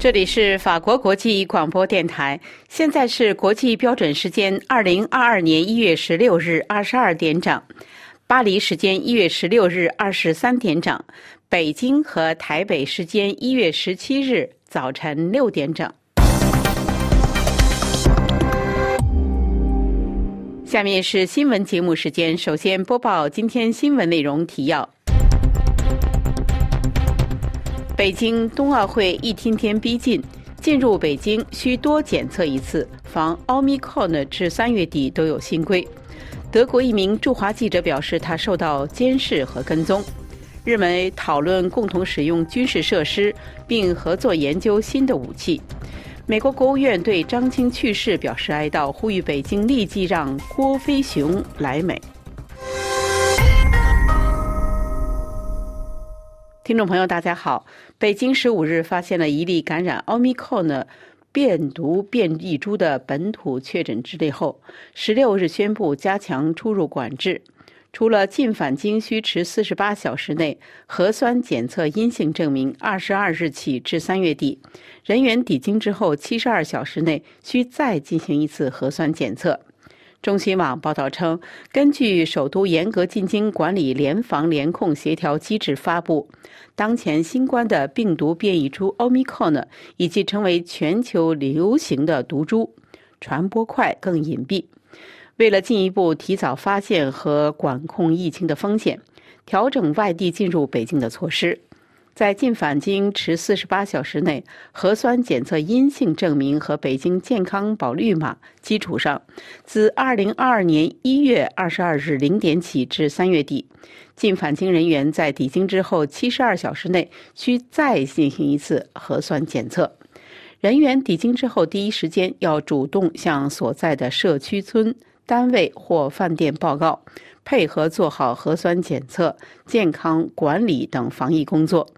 这里是法国国际广播电台，现在是国际标准时间二零二二年一月十六日二十二点整，巴黎时间一月十六日二十三点整，北京和台北时间一月十七日早晨六点整。下面是新闻节目时间，首先播报今天新闻内容提要。北京冬奥会一天天逼近，进入北京需多检测一次，防奥密克戎至三月底都有新规。德国一名驻华记者表示，他受到监视和跟踪。日美讨论共同使用军事设施，并合作研究新的武器。美国国务院对张青去世表示哀悼，呼吁北京立即让郭飞雄来美。听众朋友，大家好。北京十五日发现了一例感染奥密克戎变毒变异株的本土确诊之例后，十六日宣布加强出入管制。除了进返京需持四十八小时内核酸检测阴性证明，二十二日起至三月底，人员抵京之后七十二小时内需再进行一次核酸检测。中新网报道称，根据首都严格进京管理联防联控协调机制发布，当前新冠的病毒变异株奥密克戎已经成为全球流行的毒株，传播快更隐蔽。为了进一步提早发现和管控疫情的风险，调整外地进入北京的措施。在进返京持四十八小时内核酸检测阴性证明和北京健康宝绿码基础上，自二零二二年一月二十二日零点起至三月底，进返京人员在抵京之后七十二小时内需再进行一次核酸检测。人员抵京之后第一时间要主动向所在的社区村、单位或饭店报告，配合做好核酸检测、健康管理等防疫工作。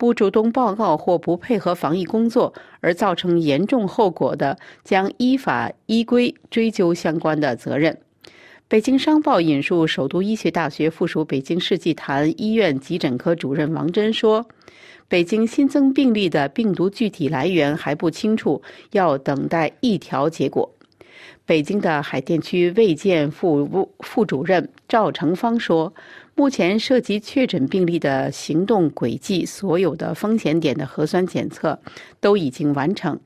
不主动报告或不配合防疫工作而造成严重后果的，将依法依规追究相关的责任。北京商报引述首都医学大学附属北京世纪坛医院急诊科主任王真说：“北京新增病例的病毒具体来源还不清楚，要等待一条结果。”北京的海淀区卫健副副主任赵成芳说。目前涉及确诊病例的行动轨迹，所有的风险点的核酸检测都已经完成。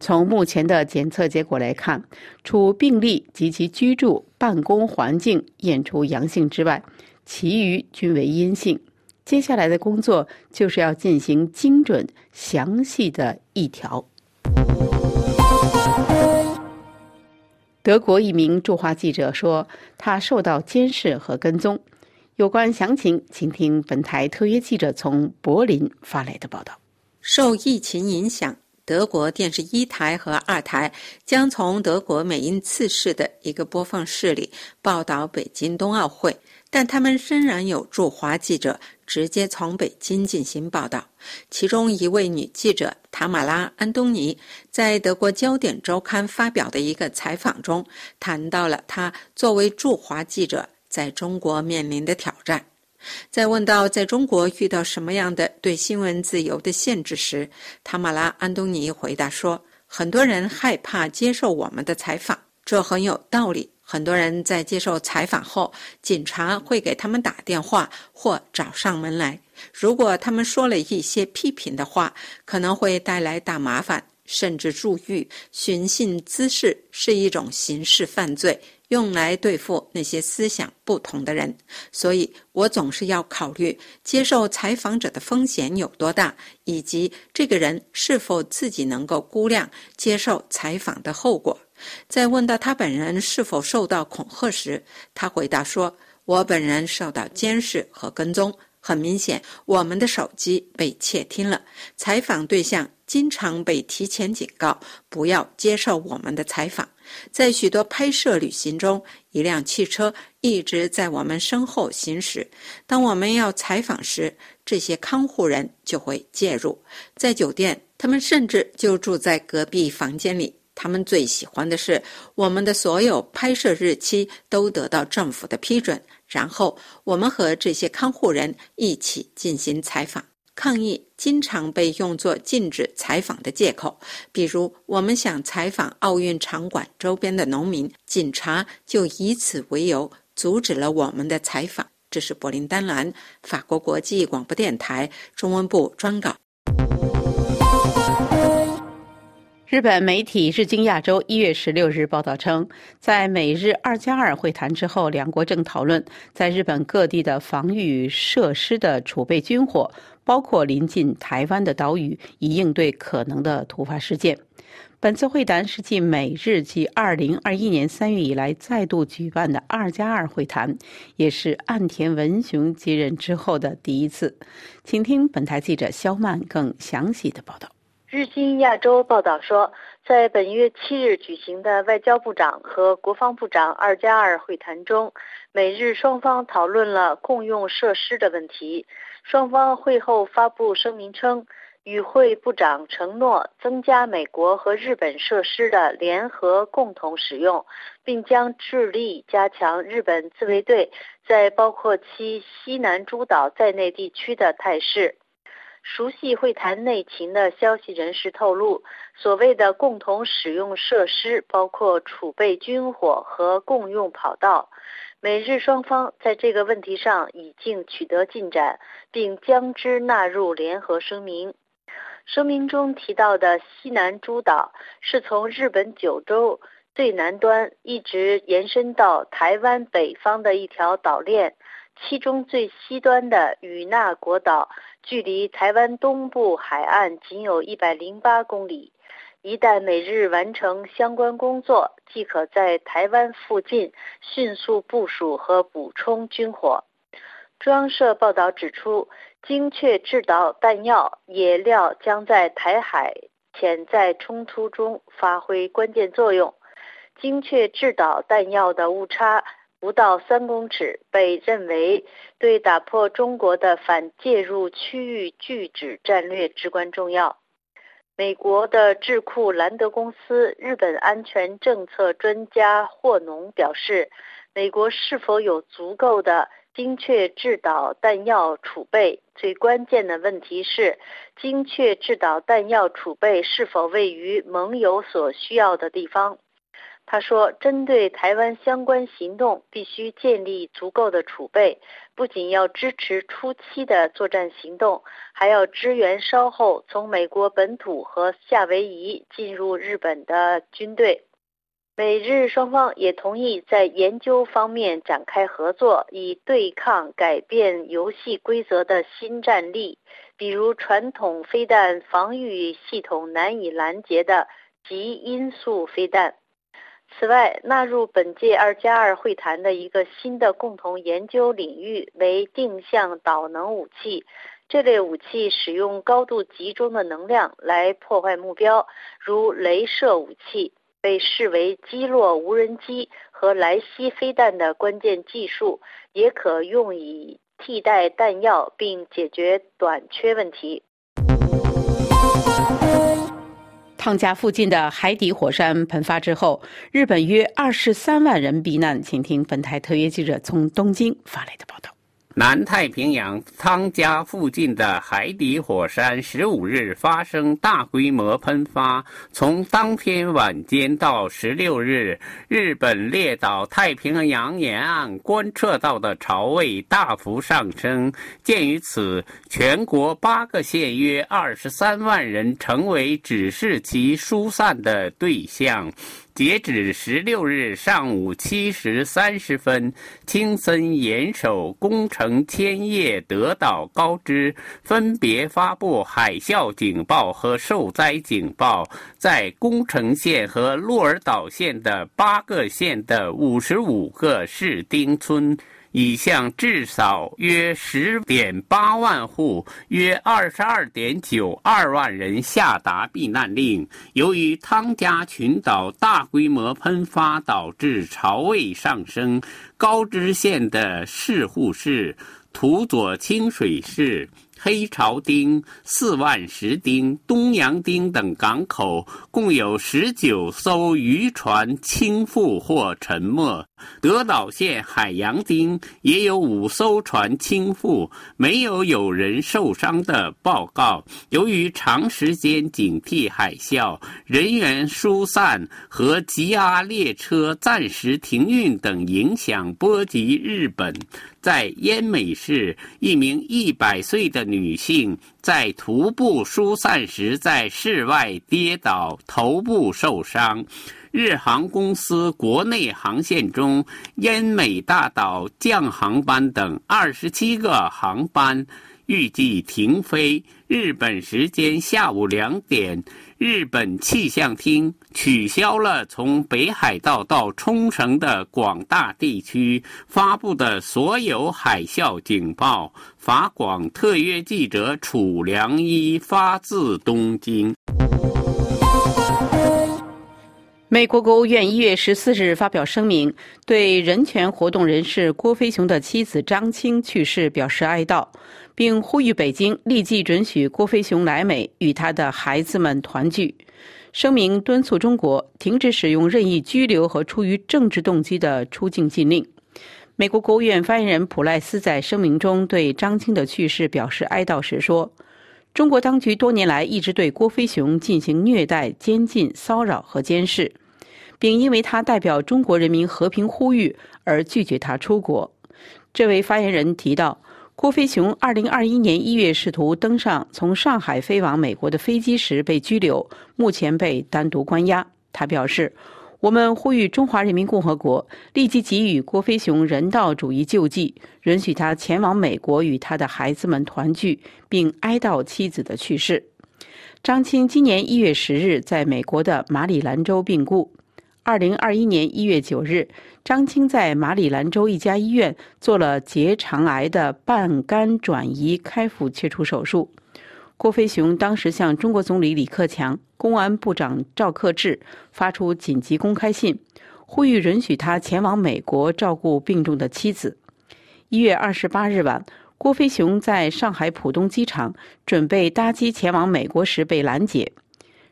从目前的检测结果来看，除病例及其居住办公环境验出阳性之外，其余均为阴性。接下来的工作就是要进行精准详细的一条。德国一名驻华记者说，他受到监视和跟踪。有关详情，请听本台特约记者从柏林发来的报道。受疫情影响，德国电视一台和二台将从德国美因次市的一个播放室里报道北京冬奥会，但他们仍然有驻华记者直接从北京进行报道。其中一位女记者塔马拉·安东尼在德国焦点周刊发表的一个采访中，谈到了她作为驻华记者。在中国面临的挑战，在问到在中国遇到什么样的对新闻自由的限制时，塔马拉·安东尼回答说：“很多人害怕接受我们的采访，这很有道理。很多人在接受采访后，警察会给他们打电话或找上门来。如果他们说了一些批评的话，可能会带来大麻烦，甚至入狱。寻衅滋事是一种刑事犯罪。”用来对付那些思想不同的人，所以我总是要考虑接受采访者的风险有多大，以及这个人是否自己能够估量接受采访的后果。在问到他本人是否受到恐吓时，他回答说：“我本人受到监视和跟踪。很明显，我们的手机被窃听了。采访对象经常被提前警告，不要接受我们的采访。”在许多拍摄旅行中，一辆汽车一直在我们身后行驶。当我们要采访时，这些看护人就会介入。在酒店，他们甚至就住在隔壁房间里。他们最喜欢的是，我们的所有拍摄日期都得到政府的批准，然后我们和这些看护人一起进行采访。抗议经常被用作禁止采访的借口，比如我们想采访奥运场馆周边的农民，警察就以此为由阻止了我们的采访。这是柏林丹兰法国国际广播电台中文部专稿。日本媒体《日经亚洲》一月十六日报道称，在美日“二加二”会谈之后，两国正讨论在日本各地的防御设施的储备军火，包括临近台湾的岛屿，以应对可能的突发事件。本次会谈是继美日继二零二一年三月以来再度举办的“二加二”会谈，也是岸田文雄接任之后的第一次。请听本台记者肖曼更详细的报道。日经亚洲报道说，在本月七日举行的外交部长和国防部长“二加二”会谈中，美日双方讨论了共用设施的问题。双方会后发布声明称，与会部长承诺增加美国和日本设施的联合共同使用，并将致力加强日本自卫队在包括其西南诸岛在内地区的态势。熟悉会谈内情的消息人士透露，所谓的共同使用设施包括储备军火和共用跑道。美日双方在这个问题上已经取得进展，并将之纳入联合声明。声明中提到的西南诸岛是从日本九州最南端一直延伸到台湾北方的一条岛链。其中最西端的与那国岛距离台湾东部海岸仅有一百零八公里。一旦美日完成相关工作，即可在台湾附近迅速部署和补充军火。中央社报道指出，精确制导弹药、野料将在台海潜在冲突中发挥关键作用。精确制导弹药的误差。不到三公尺，被认为对打破中国的反介入区域拒止战略至关重要。美国的智库兰德公司日本安全政策专家霍农表示，美国是否有足够的精确制导弹药储备，最关键的问题是精确制导弹药储备是否位于盟友所需要的地方。他说：“针对台湾相关行动，必须建立足够的储备，不仅要支持初期的作战行动，还要支援稍后从美国本土和夏威夷进入日本的军队。美日双方也同意在研究方面展开合作，以对抗改变游戏规则的新战力，比如传统飞弹防御系统难以拦截的极音速飞弹。”此外，纳入本届“二加二”会谈的一个新的共同研究领域为定向导能武器。这类武器使用高度集中的能量来破坏目标，如镭射武器，被视为击落无人机和来袭飞弹的关键技术，也可用以替代弹药并解决短缺问题。汤加附近的海底火山喷发之后，日本约二十三万人避难。请听本台特约记者从东京发来的报道。南太平洋汤加附近的海底火山十五日发生大规模喷发，从当天晚间到十六日，日本列岛太平洋沿岸观测到的潮位大幅上升。鉴于此，全国八个县约二十三万人成为指示其疏散的对象。截止十六日上午七时三十分，青森、岩手、宫城、千叶、德岛、高知分别发布海啸警报和受灾警报。在宫城县和鹿儿岛县的八个县的五十五个市町村。已向至少约十点八万户、约二十二点九二万人下达避难令。由于汤加群岛大规模喷发导致潮位上升，高知县的市户市、土佐清水市、黑潮町、四万石町、东洋町等港口共有十九艘渔船倾覆或沉没。德岛县海洋町也有五艘船倾覆，没有有人受伤的报告。由于长时间警惕海啸、人员疏散和吉压列车暂时停运等影响波及日本。在奄美市，一名一百岁的女性在徒步疏散时在室外跌倒，头部受伤。日航公司国内航线中，奄美大岛降航班等二十七个航班预计停飞。日本时间下午两点。日本气象厅取消了从北海道到冲绳的广大地区发布的所有海啸警报。法广特约记者楚良一发自东京。美国国务院一月十四日发表声明，对人权活动人士郭飞雄的妻子张青去世表示哀悼。并呼吁北京立即准许郭飞雄来美与他的孩子们团聚。声明敦促中国停止使用任意拘留和出于政治动机的出境禁令。美国国务院发言人普赖斯在声明中对张青的去世表示哀悼时说：“中国当局多年来一直对郭飞雄进行虐待、监禁、骚扰和监视，并因为他代表中国人民和平呼吁而拒绝他出国。”这位发言人提到。郭飞雄2021年1月试图登上从上海飞往美国的飞机时被拘留，目前被单独关押。他表示：“我们呼吁中华人民共和国立即给予郭飞雄人道主义救济，允许他前往美国与他的孩子们团聚，并哀悼妻子的去世。”张青今年1月10日在美国的马里兰州病故。二零二一年一月九日，张青在马里兰州一家医院做了结肠癌的半肝转移开腹切除手术。郭飞雄当时向中国总理李克强、公安部长赵克志发出紧急公开信，呼吁允许他前往美国照顾病重的妻子。一月二十八日晚，郭飞雄在上海浦东机场准备搭机前往美国时被拦截。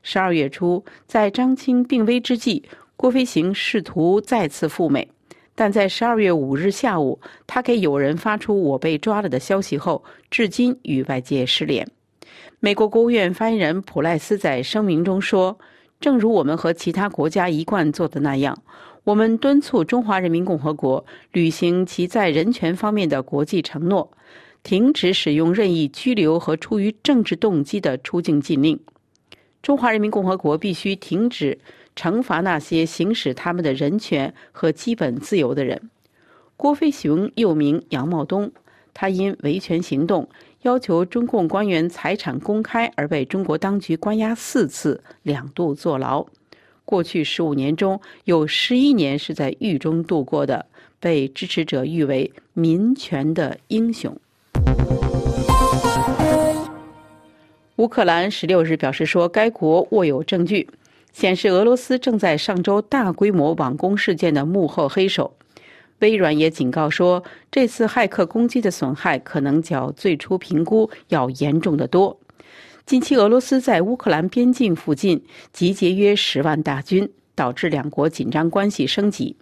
十二月初，在张青病危之际。郭飞行试图再次赴美，但在十二月五日下午，他给友人发出“我被抓了”的消息后，至今与外界失联。美国国务院发言人普赖斯在声明中说：“正如我们和其他国家一贯做的那样，我们敦促中华人民共和国履行其在人权方面的国际承诺，停止使用任意拘留和出于政治动机的出境禁令。中华人民共和国必须停止。”惩罚那些行使他们的人权和基本自由的人。郭飞雄又名杨茂东，他因维权行动要求中共官员财产公开而被中国当局关押四次，两度坐牢。过去十五年中有十一年是在狱中度过的，被支持者誉为民权的英雄。乌克兰十六日表示说，该国握有证据。显示俄罗斯正在上周大规模网攻事件的幕后黑手。微软也警告说，这次骇客攻击的损害可能较最初评估要严重的多。近期，俄罗斯在乌克兰边境附近集结约十万大军，导致两国紧张关系升级。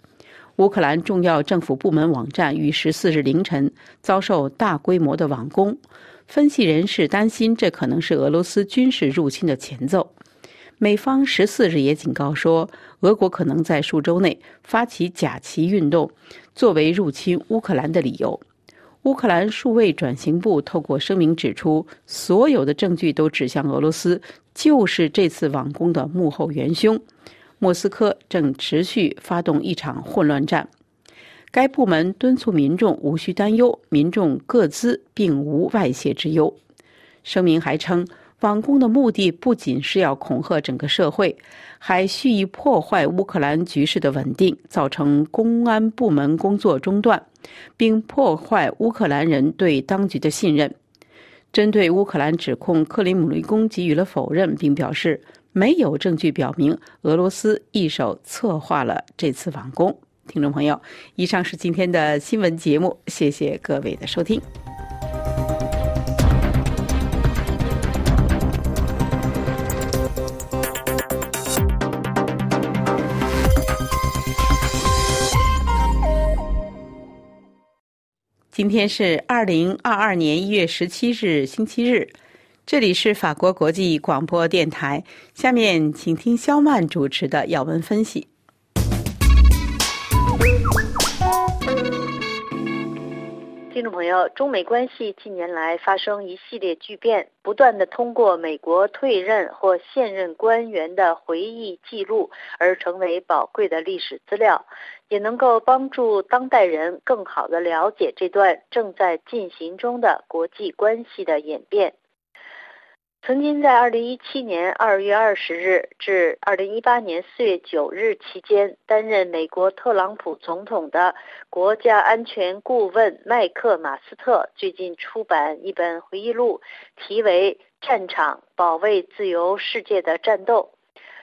乌克兰重要政府部门网站于十四日凌晨遭受大规模的网攻，分析人士担心这可能是俄罗斯军事入侵的前奏。美方十四日也警告说，俄国可能在数周内发起假旗运动，作为入侵乌克兰的理由。乌克兰数位转型部透过声明指出，所有的证据都指向俄罗斯就是这次网攻的幕后元凶。莫斯科正持续发动一场混乱战。该部门敦促民众无需担忧，民众各自并无外泄之忧。声明还称。网攻的目的不仅是要恐吓整个社会，还蓄意破坏乌克兰局势的稳定，造成公安部门工作中断，并破坏乌克兰人对当局的信任。针对乌克兰指控，克里姆林宫给予了否认，并表示没有证据表明俄罗斯一手策划了这次网攻。听众朋友，以上是今天的新闻节目，谢谢各位的收听。今天是二零二二年一月十七日，星期日。这里是法国国际广播电台。下面请听肖曼主持的要闻分析。听众朋友，中美关系近年来发生一系列巨变，不断的通过美国退任或现任官员的回忆记录而成为宝贵的历史资料，也能够帮助当代人更好的了解这段正在进行中的国际关系的演变。曾经在2017年2月20日至2018年4月9日期间担任美国特朗普总统的国家安全顾问麦克马斯特最近出版一本回忆录，题为《战场：保卫自由世界的战斗》。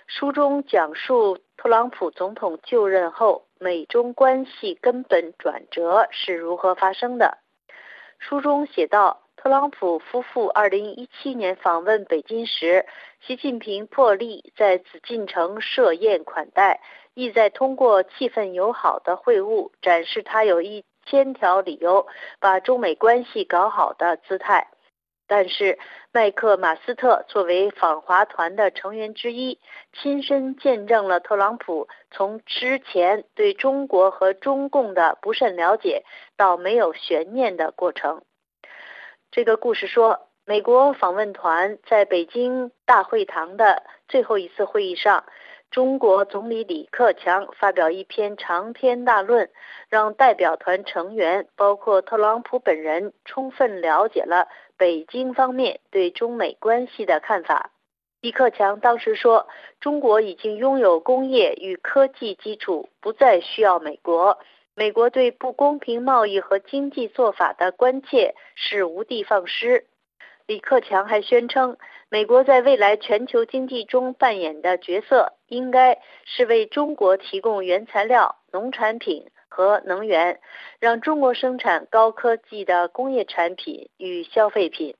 书中讲述特朗普总统就任后美中关系根本转折是如何发生的。书中写道。特朗普夫妇2017年访问北京时，习近平破例在紫禁城设宴款待，意在通过气氛友好的会晤，展示他有一千条理由把中美关系搞好的姿态。但是，麦克马斯特作为访华团的成员之一，亲身见证了特朗普从之前对中国和中共的不甚了解，到没有悬念的过程。这个故事说，美国访问团在北京大会堂的最后一次会议上，中国总理李克强发表一篇长篇大论，让代表团成员，包括特朗普本人，充分了解了北京方面对中美关系的看法。李克强当时说，中国已经拥有工业与科技基础，不再需要美国。美国对不公平贸易和经济做法的关切是无的放矢。李克强还宣称，美国在未来全球经济中扮演的角色，应该是为中国提供原材料、农产品和能源，让中国生产高科技的工业产品与消费品。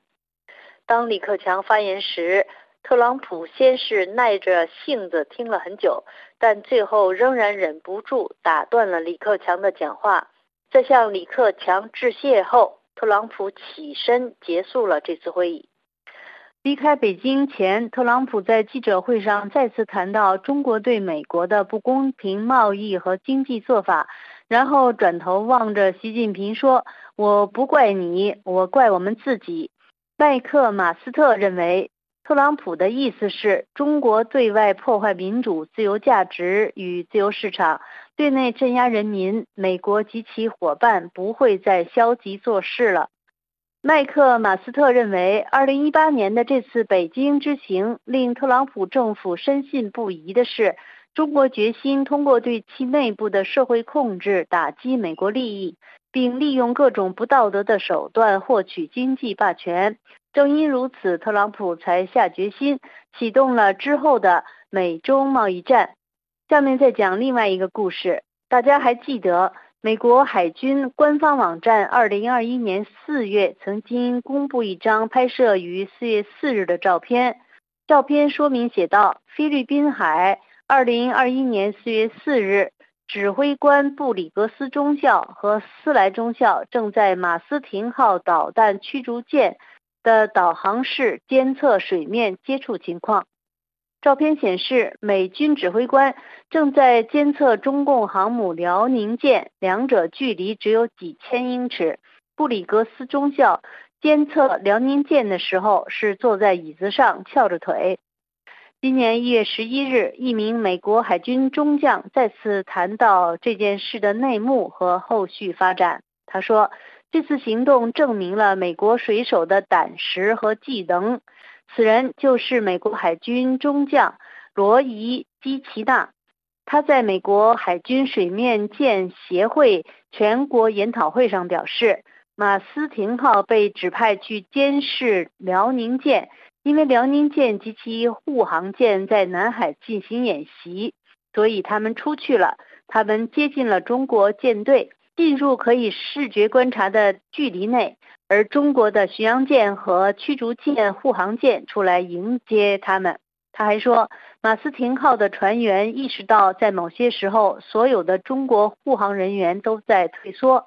当李克强发言时，特朗普先是耐着性子听了很久，但最后仍然忍不住打断了李克强的讲话。在向李克强致谢后，特朗普起身结束了这次会议。离开北京前，特朗普在记者会上再次谈到中国对美国的不公平贸易和经济做法，然后转头望着习近平说：“我不怪你，我怪我们自己。”麦克马斯特认为。特朗普的意思是中国对外破坏民主、自由价值与自由市场，对内镇压人民。美国及其伙伴不会再消极做事了。麦克马斯特认为，2018年的这次北京之行令特朗普政府深信不疑的是，中国决心通过对其内部的社会控制打击美国利益，并利用各种不道德的手段获取经济霸权。正因如此，特朗普才下决心启动了之后的美中贸易战。下面再讲另外一个故事。大家还记得，美国海军官方网站2021年4月曾经公布一张拍摄于4月4日的照片。照片说明写道：菲律宾海2021年4月4日，指挥官布里格斯中校和斯莱中校正在马斯廷号导弹驱逐舰。的导航室监测水面接触情况。照片显示，美军指挥官正在监测中共航母辽宁舰，两者距离只有几千英尺。布里格斯中校监测辽宁舰的时候是坐在椅子上翘着腿。今年一月十一日，一名美国海军中将再次谈到这件事的内幕和后续发展。他说。这次行动证明了美国水手的胆识和技能。此人就是美国海军中将罗伊基奇纳。他在美国海军水面舰协会全国研讨会上表示，马斯廷号被指派去监视辽宁舰，因为辽宁舰及其护航舰在南海进行演习，所以他们出去了。他们接近了中国舰队。进入可以视觉观察的距离内，而中国的巡洋舰和驱逐舰、护航舰出来迎接他们。他还说，马斯廷号的船员意识到，在某些时候，所有的中国护航人员都在退缩。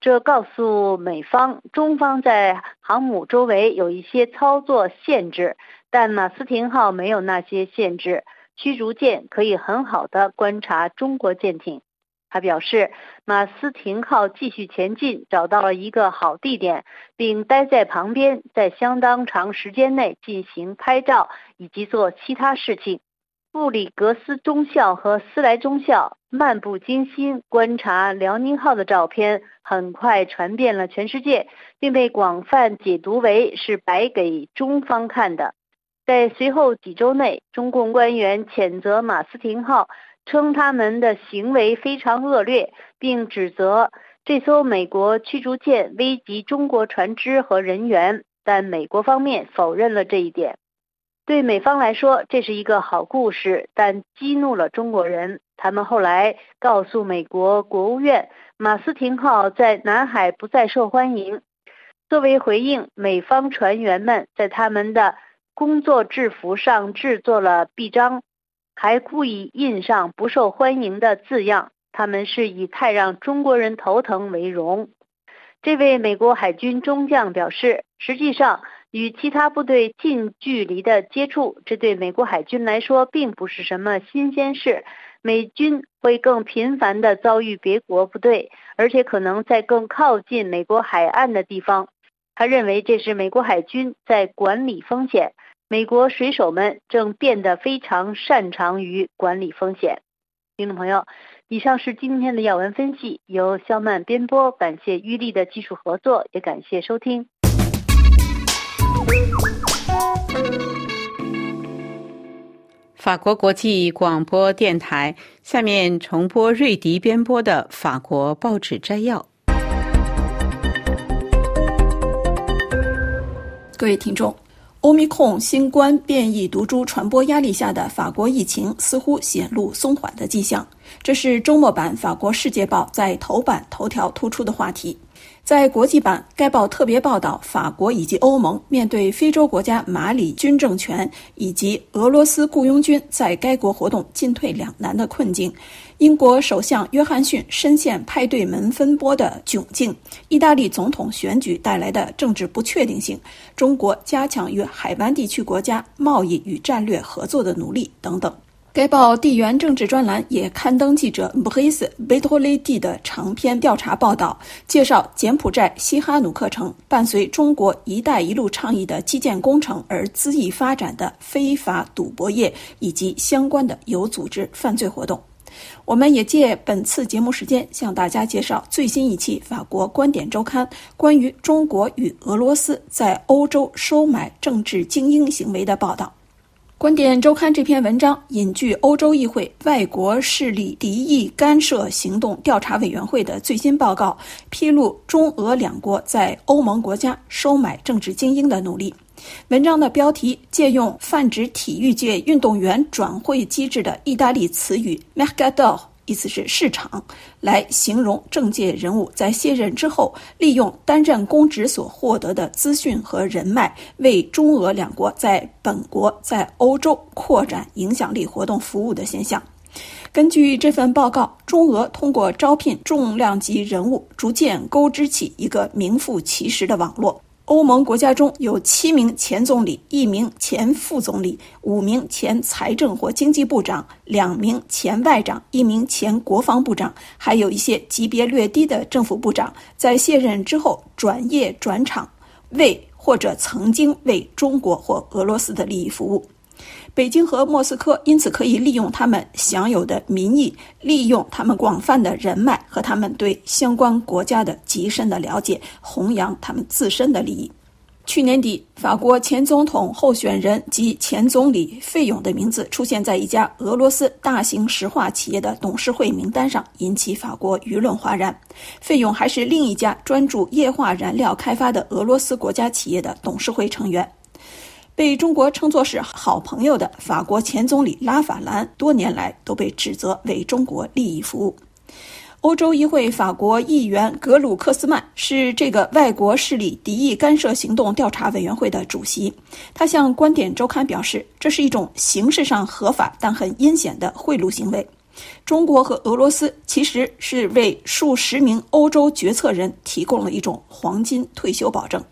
这告诉美方，中方在航母周围有一些操作限制，但马斯廷号没有那些限制，驱逐舰可以很好的观察中国舰艇。他表示，马斯廷号继续前进，找到了一个好地点，并待在旁边，在相当长时间内进行拍照以及做其他事情。布里格斯中校和斯莱中校漫不经心观察辽宁号的照片，很快传遍了全世界，并被广泛解读为是摆给中方看的。在随后几周内，中共官员谴责马斯廷号。称他们的行为非常恶劣，并指责这艘美国驱逐舰危及中国船只和人员，但美国方面否认了这一点。对美方来说，这是一个好故事，但激怒了中国人。他们后来告诉美国国务院，马斯廷号在南海不再受欢迎。作为回应，美方船员们在他们的工作制服上制作了臂章。还故意印上不受欢迎的字样，他们是以太让中国人头疼为荣。这位美国海军中将表示，实际上与其他部队近距离的接触，这对美国海军来说并不是什么新鲜事。美军会更频繁地遭遇别国部队，而且可能在更靠近美国海岸的地方。他认为这是美国海军在管理风险。美国水手们正变得非常擅长于管理风险。听众朋友，以上是今天的要闻分析，由肖曼编播，感谢玉丽的技术合作，也感谢收听。法国国际广播电台，下面重播瑞迪编播的法国报纸摘要。各位听众。欧米控新冠变异毒株传播压力下的法国疫情似乎显露松缓的迹象，这是周末版《法国世界报》在头版头条突出的话题。在国际版，该报特别报道法国以及欧盟面对非洲国家马里军政权以及俄罗斯雇佣军在该国活动进退两难的困境。英国首相约翰逊深陷派对门风波的窘境，意大利总统选举带来的政治不确定性，中国加强与海湾地区国家贸易与战略合作的努力等等。该报地缘政治专栏也刊登记者布黑斯·贝托雷蒂的长篇调查报道，介绍柬埔寨西哈努克城伴随中国“一带一路”倡议的基建工程而恣意发展的非法赌博业以及相关的有组织犯罪活动。我们也借本次节目时间向大家介绍最新一期法国《观点周刊》关于中国与俄罗斯在欧洲收买政治精英行为的报道。《观点周刊》这篇文章引据欧洲议会外国势力敌意干涉行动调查委员会的最新报告，披露中俄两国在欧盟国家收买政治精英的努力。文章的标题借用泛指体育界运动员转会机制的意大利词语 “mercato”，意思是市场，来形容政界人物在卸任之后，利用担任公职所获得的资讯和人脉，为中俄两国在本国在欧洲扩展影响力活动服务的现象。根据这份报告，中俄通过招聘重量级人物，逐渐勾织起一个名副其实的网络。欧盟国家中有七名前总理、一名前副总理、五名前财政或经济部长、两名前外长、一名前国防部长，还有一些级别略低的政府部长，在卸任之后转业转场，为或者曾经为中国或俄罗斯的利益服务。北京和莫斯科因此可以利用他们享有的民意，利用他们广泛的人脉和他们对相关国家的极深的了解，弘扬他们自身的利益。去年底，法国前总统候选人及前总理费勇的名字出现在一家俄罗斯大型石化企业的董事会名单上，引起法国舆论哗然。费勇还是另一家专注液化燃料开发的俄罗斯国家企业的董事会成员。被中国称作是好朋友的法国前总理拉法兰，多年来都被指责为中国利益服务。欧洲议会法国议员格鲁克斯曼是这个外国势力敌意干涉行动调查委员会的主席。他向《观点周刊》表示，这是一种形式上合法但很阴险的贿赂行为。中国和俄罗斯其实是为数十名欧洲决策人提供了一种黄金退休保证。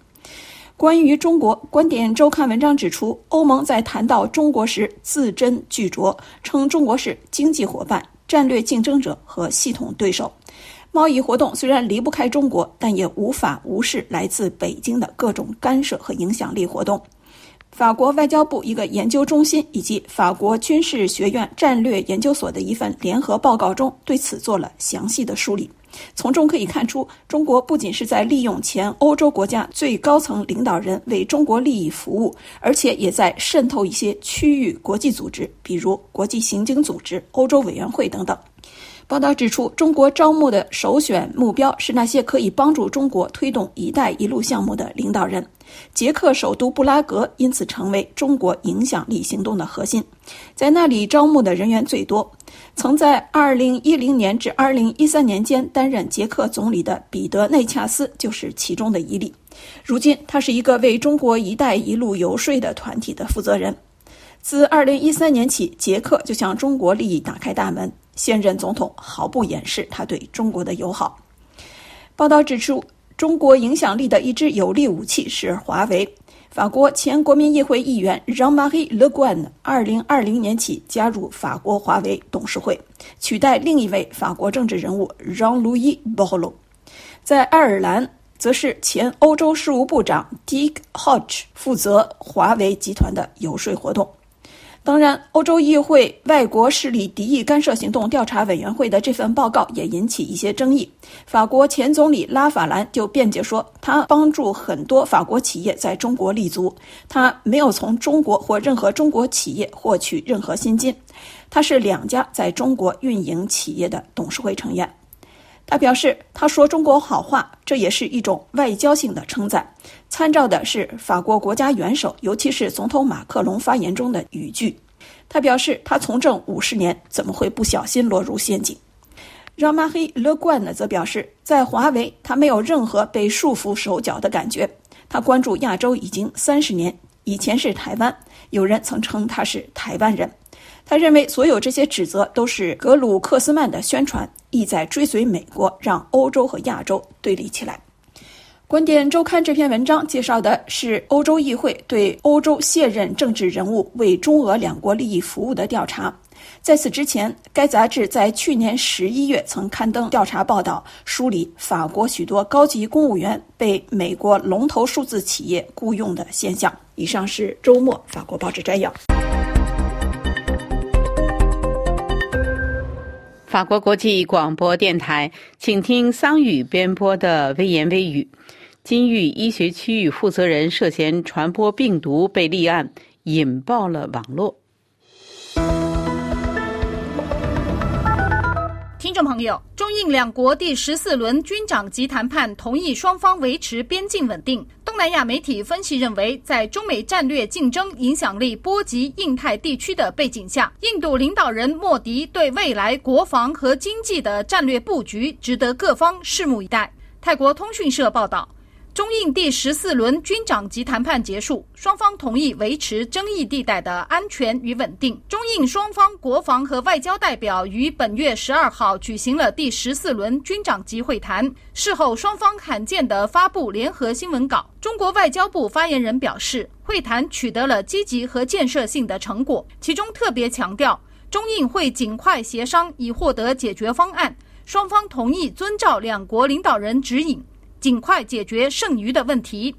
关于中国，《观点周刊》文章指出，欧盟在谈到中国时字斟句酌，称中国是经济伙伴、战略竞争者和系统对手。贸易活动虽然离不开中国，但也无法无视来自北京的各种干涉和影响力活动。法国外交部一个研究中心以及法国军事学院战略研究所的一份联合报告中对此做了详细的梳理。从中可以看出，中国不仅是在利用前欧洲国家最高层领导人为中国利益服务，而且也在渗透一些区域国际组织，比如国际刑警组织、欧洲委员会等等。报道指出，中国招募的首选目标是那些可以帮助中国推动“一带一路”项目的领导人。捷克首都布拉格因此成为中国影响力行动的核心，在那里招募的人员最多。曾在2010年至2013年间担任捷克总理的彼得内恰斯就是其中的一例。如今，他是一个为中国“一带一路”游说的团体的负责人。自2013年起，捷克就向中国利益打开大门。现任总统毫不掩饰他对中国的友好。报道指出，中国影响力的一支有力武器是华为。法国前国民议会议员 Jean-Marie Le Guen 二零二零年起加入法国华为董事会，取代另一位法国政治人物 Jean-Louis Borloo。在爱尔兰，则是前欧洲事务部长 Dick Hodge 负责华为集团的游说活动。当然，欧洲议会外国势力敌意干涉行动调查委员会的这份报告也引起一些争议。法国前总理拉法兰就辩解说，他帮助很多法国企业在中国立足，他没有从中国或任何中国企业获取任何薪金，他是两家在中国运营企业的董事会成员。他表示，他说中国好话，这也是一种外交性的称赞。参照的是法国国家元首，尤其是总统马克龙发言中的语句。他表示，他从政五十年，怎么会不小心落入陷阱？让马黑乐冠呢，则表示，在华为，他没有任何被束缚手脚的感觉。他关注亚洲已经三十年，以前是台湾，有人曾称他是台湾人。他认为，所有这些指责都是格鲁克斯曼的宣传，意在追随美国，让欧洲和亚洲对立起来。观点周刊这篇文章介绍的是欧洲议会对欧洲现任政治人物为中俄两国利益服务的调查。在此之前，该杂志在去年十一月曾刊登调查报道，梳理法国许多高级公务员被美国龙头数字企业雇佣的现象。以上是周末法国报纸摘要。法国国际广播电台，请听桑宇编播的微言微语。金域医学区域负责人涉嫌传播病毒被立案，引爆了网络。听众朋友，中印两国第十四轮军长级谈判同意双方维持边境稳定。南亚媒体分析认为，在中美战略竞争影响力波及印太地区的背景下，印度领导人莫迪对未来国防和经济的战略布局值得各方拭目以待。泰国通讯社报道。中印第十四轮军长级谈判结束，双方同意维持争议地带的安全与稳定。中印双方国防和外交代表于本月十二号举行了第十四轮军长级会谈。事后，双方罕见地发布联合新闻稿。中国外交部发言人表示，会谈取得了积极和建设性的成果，其中特别强调，中印会尽快协商以获得解决方案。双方同意遵照两国领导人指引。尽快解决剩余的问题。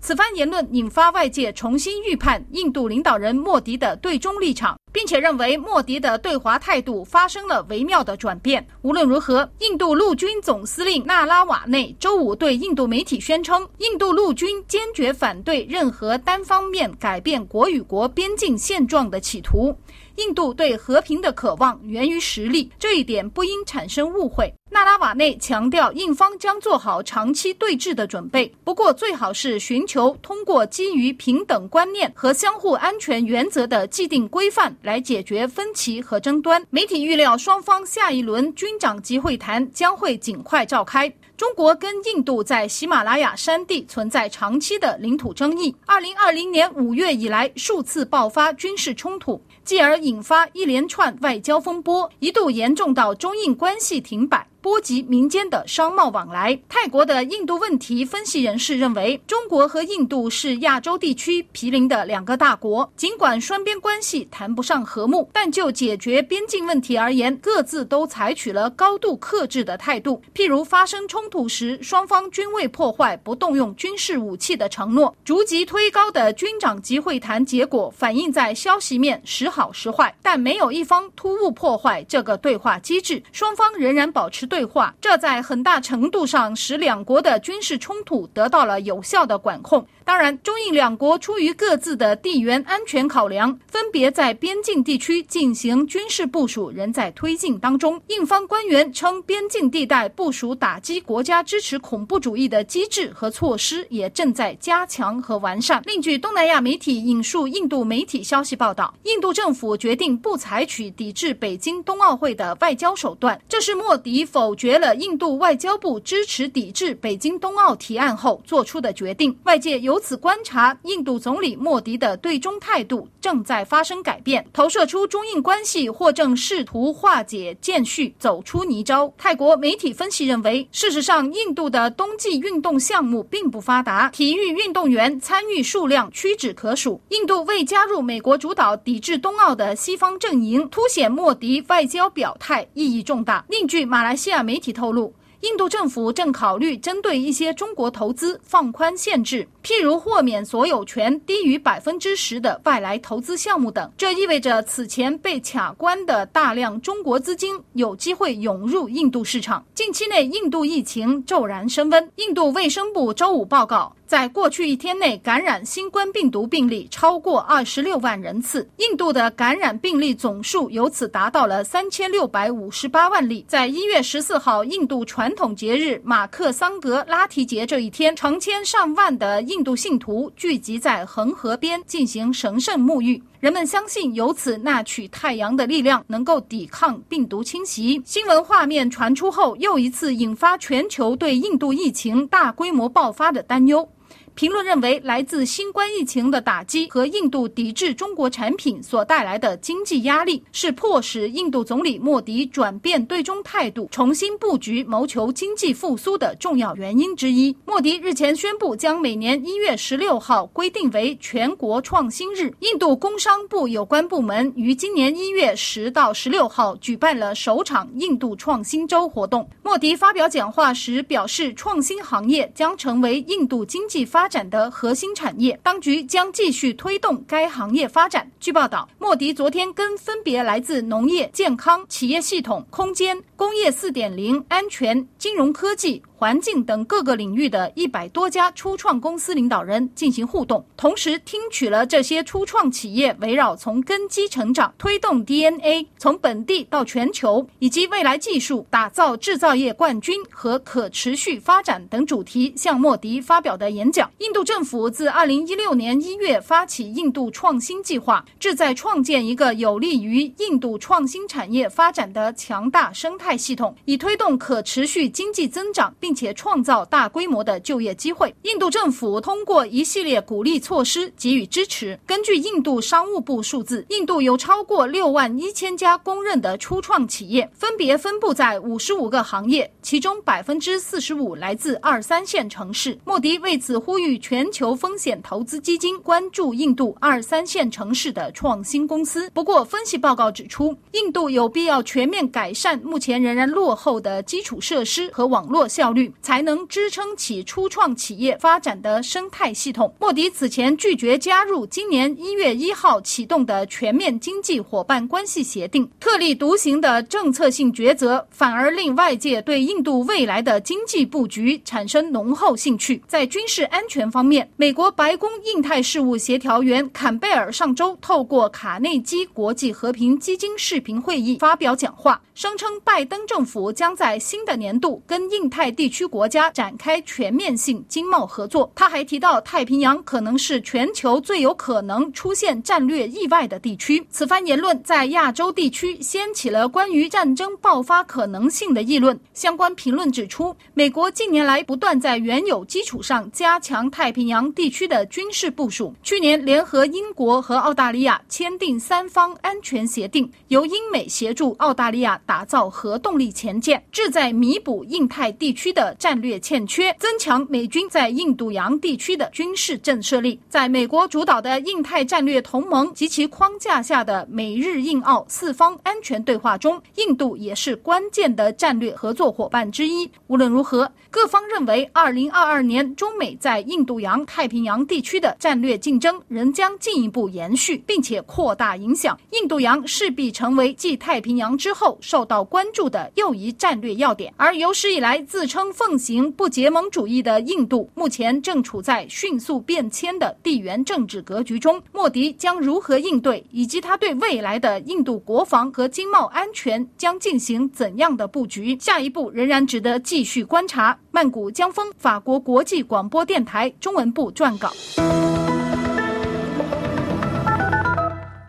此番言论引发外界重新预判印度领导人莫迪的对中立场，并且认为莫迪的对华态度发生了微妙的转变。无论如何，印度陆军总司令纳拉瓦内周五对印度媒体宣称，印度陆军坚决反对任何单方面改变国与国边境现状的企图。印度对和平的渴望源于实力，这一点不应产生误会。纳拉瓦内强调，印方将做好长期对峙的准备，不过最好是寻求通过基于平等观念和相互安全原则的既定规范来解决分歧和争端。媒体预料，双方下一轮军长级会谈将会尽快召开。中国跟印度在喜马拉雅山地存在长期的领土争议。二零二零年五月以来，数次爆发军事冲突，继而引发一连串外交风波，一度严重到中印关系停摆。波及民间的商贸往来。泰国的印度问题分析人士认为，中国和印度是亚洲地区毗邻的两个大国，尽管双边关系谈不上和睦，但就解决边境问题而言，各自都采取了高度克制的态度。譬如发生冲突时，双方均未破坏不动用军事武器的承诺。逐级推高的军长级会谈结果反映在消息面时好时坏，但没有一方突兀破坏这个对话机制，双方仍然保持。对话，这在很大程度上使两国的军事冲突得到了有效的管控。当然，中印两国出于各自的地缘安全考量，分别在边境地区进行军事部署，仍在推进当中。印方官员称，边境地带部署打击国家支持恐怖主义的机制和措施也正在加强和完善。另据东南亚媒体引述印度媒体消息报道，印度政府决定不采取抵制北京冬奥会的外交手段，这是莫迪否决了印度外交部支持抵制北京冬奥提案后做出的决定。外界由由此观察，印度总理莫迪的对中态度正在发生改变，投射出中印关系或正试图化解间隙，走出泥沼。泰国媒体分析认为，事实上，印度的冬季运动项目并不发达，体育运动员参与数量屈指可数。印度未加入美国主导抵制冬奥的西方阵营，凸显莫迪外交表态意义重大。另据马来西亚媒体透露。印度政府正考虑针对一些中国投资放宽限制，譬如豁免所有权低于百分之十的外来投资项目等。这意味着此前被卡关的大量中国资金有机会涌入印度市场。近期内，印度疫情骤然升温。印度卫生部周五报告。在过去一天内，感染新冠病毒病例超过二十六万人次。印度的感染病例总数由此达到了三千六百五十八万例。在一月十四号，印度传统节日马克桑格拉提节这一天，成千上万的印度信徒聚集在恒河边进行神圣沐浴。人们相信，由此纳取太阳的力量能够抵抗病毒侵袭。新闻画面传出后，又一次引发全球对印度疫情大规模爆发的担忧。评论认为，来自新冠疫情的打击和印度抵制中国产品所带来的经济压力，是迫使印度总理莫迪转变对中态度、重新布局、谋求经济复苏的重要原因之一。莫迪日前宣布，将每年一月十六号规定为全国创新日。印度工商部有关部门于今年一月十到十六号举办了首场印度创新周活动。莫迪发表讲话时表示，创新行业将成为印度经济发发展的核心产业，当局将继续推动该行业发展。据报道，莫迪昨天跟分别来自农业、健康、企业系统、空间、工业四点零、安全、金融科技。环境等各个领域的一百多家初创公司领导人进行互动，同时听取了这些初创企业围绕从根基成长、推动 DNA 从本地到全球，以及未来技术打造制造业冠军和可持续发展等主题向莫迪发表的演讲。印度政府自二零一六年一月发起印度创新计划，旨在创建一个有利于印度创新产业发展的强大生态系统，以推动可持续经济增长，并。且创造大规模的就业机会。印度政府通过一系列鼓励措施给予支持。根据印度商务部数字，印度有超过六万一千家公认的初创企业，分别分布在五十五个行业，其中百分之四十五来自二三线城市。莫迪为此呼吁全球风险投资基金关注印度二三线城市的创新公司。不过，分析报告指出，印度有必要全面改善目前仍然落后的基础设施和网络效率。才能支撑起初创企业发展的生态系统。莫迪此前拒绝加入今年一月一号启动的全面经济伙伴关系协定，特立独行的政策性抉择反而令外界对印度未来的经济布局产生浓厚兴趣。在军事安全方面，美国白宫印太事务协调员坎贝尔上周透过卡内基国际和平基金视频会议发表讲话，声称拜登政府将在新的年度跟印太地。地区国家展开全面性经贸合作。他还提到，太平洋可能是全球最有可能出现战略意外的地区。此番言论在亚洲地区掀起了关于战争爆发可能性的议论。相关评论指出，美国近年来不断在原有基础上加强太平洋地区的军事部署。去年，联合英国和澳大利亚签订三方安全协定，由英美协助澳大利亚打造核动力潜舰，旨在弥补印太地区的战略欠缺，增强美军在印度洋地区的军事震慑力。在美国主导的印太战略同盟及其框架下的美日印澳四方安全对话中，印度也是关键的战略合作伙伴之一。无论如何，各方认为，二零二二年中美在印度洋太平洋地区的战略竞争仍将进一步延续，并且扩大影响。印度洋势必成为继太平洋之后受到关注的又一战略要点。而有史以来自称奉行不结盟主义的印度，目前正处在迅速变迁的地缘政治格局中。莫迪将如何应对，以及他对未来的印度国防和经贸安全将进行怎样的布局，下一步仍然值得继续观察。曼谷江峰，法国国际广播电台中文部撰稿。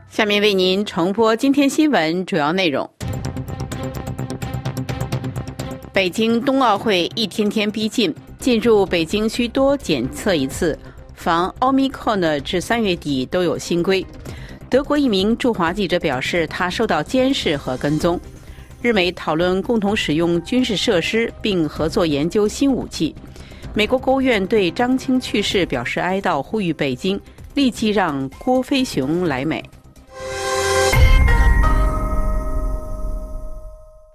下面为您重播今天新闻主要内容。北京冬奥会一天天逼近，进入北京需多检测一次，防奥密克戎呢，至三月底都有新规。德国一名驻华记者表示，他受到监视和跟踪。日美讨论共同使用军事设施，并合作研究新武器。美国国务院对张青去世表示哀悼，呼吁北京立即让郭飞雄来美。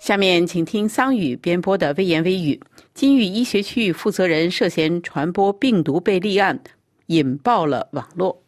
下面请听桑宇编播的微言微语。金域医学区域负责人涉嫌传播病毒被立案，引爆了网络。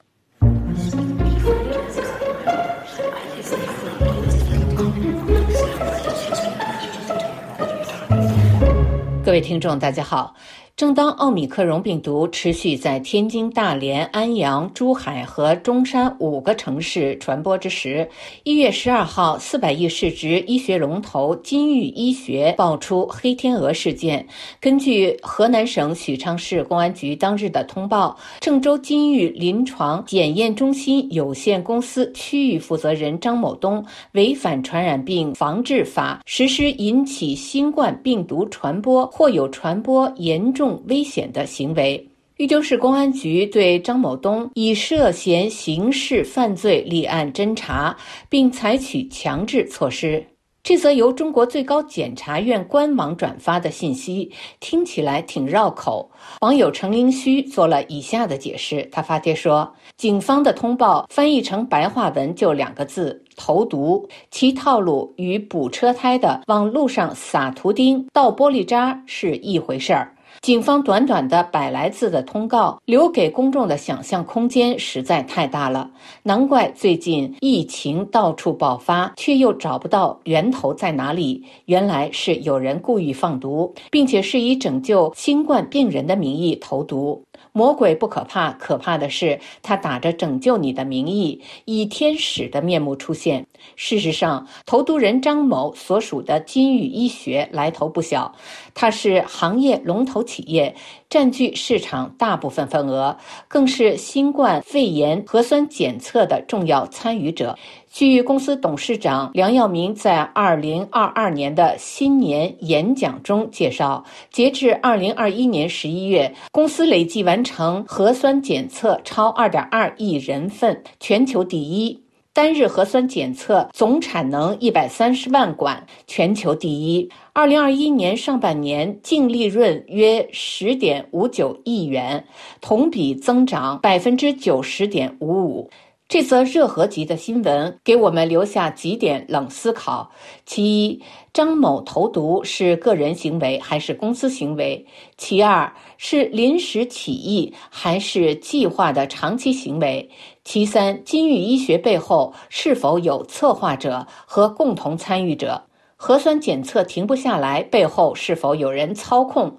各位听众，大家好。正当奥米克戎病毒持续在天津、大连、安阳、珠海和中山五个城市传播之时，一月十二号，四百亿市值医学龙头金域医学爆出黑天鹅事件。根据河南省许昌市公安局当日的通报，郑州金域临床检验中心有限公司区域负责人张某东违反传染病防治法，实施引起新冠病毒传播或有传播严重。危险的行为，玉州市公安局对张某东以涉嫌刑事犯罪立案侦查，并采取强制措施。这则由中国最高检察院官网转发的信息听起来挺绕口。网友程灵虚做了以下的解释：他发帖说，警方的通报翻译成白话文就两个字“投毒”，其套路与补车胎的往路上撒图钉、倒玻璃渣是一回事儿。警方短短的百来字的通告，留给公众的想象空间实在太大了。难怪最近疫情到处爆发，却又找不到源头在哪里。原来是有人故意放毒，并且是以拯救新冠病人的名义投毒。魔鬼不可怕，可怕的是他打着拯救你的名义，以天使的面目出现。事实上，投毒人张某所属的金域医学来头不小，它是行业龙头企业，占据市场大部分份额，更是新冠肺炎核酸检测的重要参与者。据公司董事长梁耀明在二零二二年的新年演讲中介绍，截至二零二一年十一月，公司累计完成核酸检测超二点二亿人份，全球第一；单日核酸检测总产能一百三十万管，全球第一。二零二一年上半年净利润约十点五九亿元，同比增长百分之九十点五五。这则热核级的新闻给我们留下几点冷思考：其一，张某投毒是个人行为还是公司行为？其二，是临时起意还是计划的长期行为？其三，金域医学背后是否有策划者和共同参与者？核酸检测停不下来，背后是否有人操控？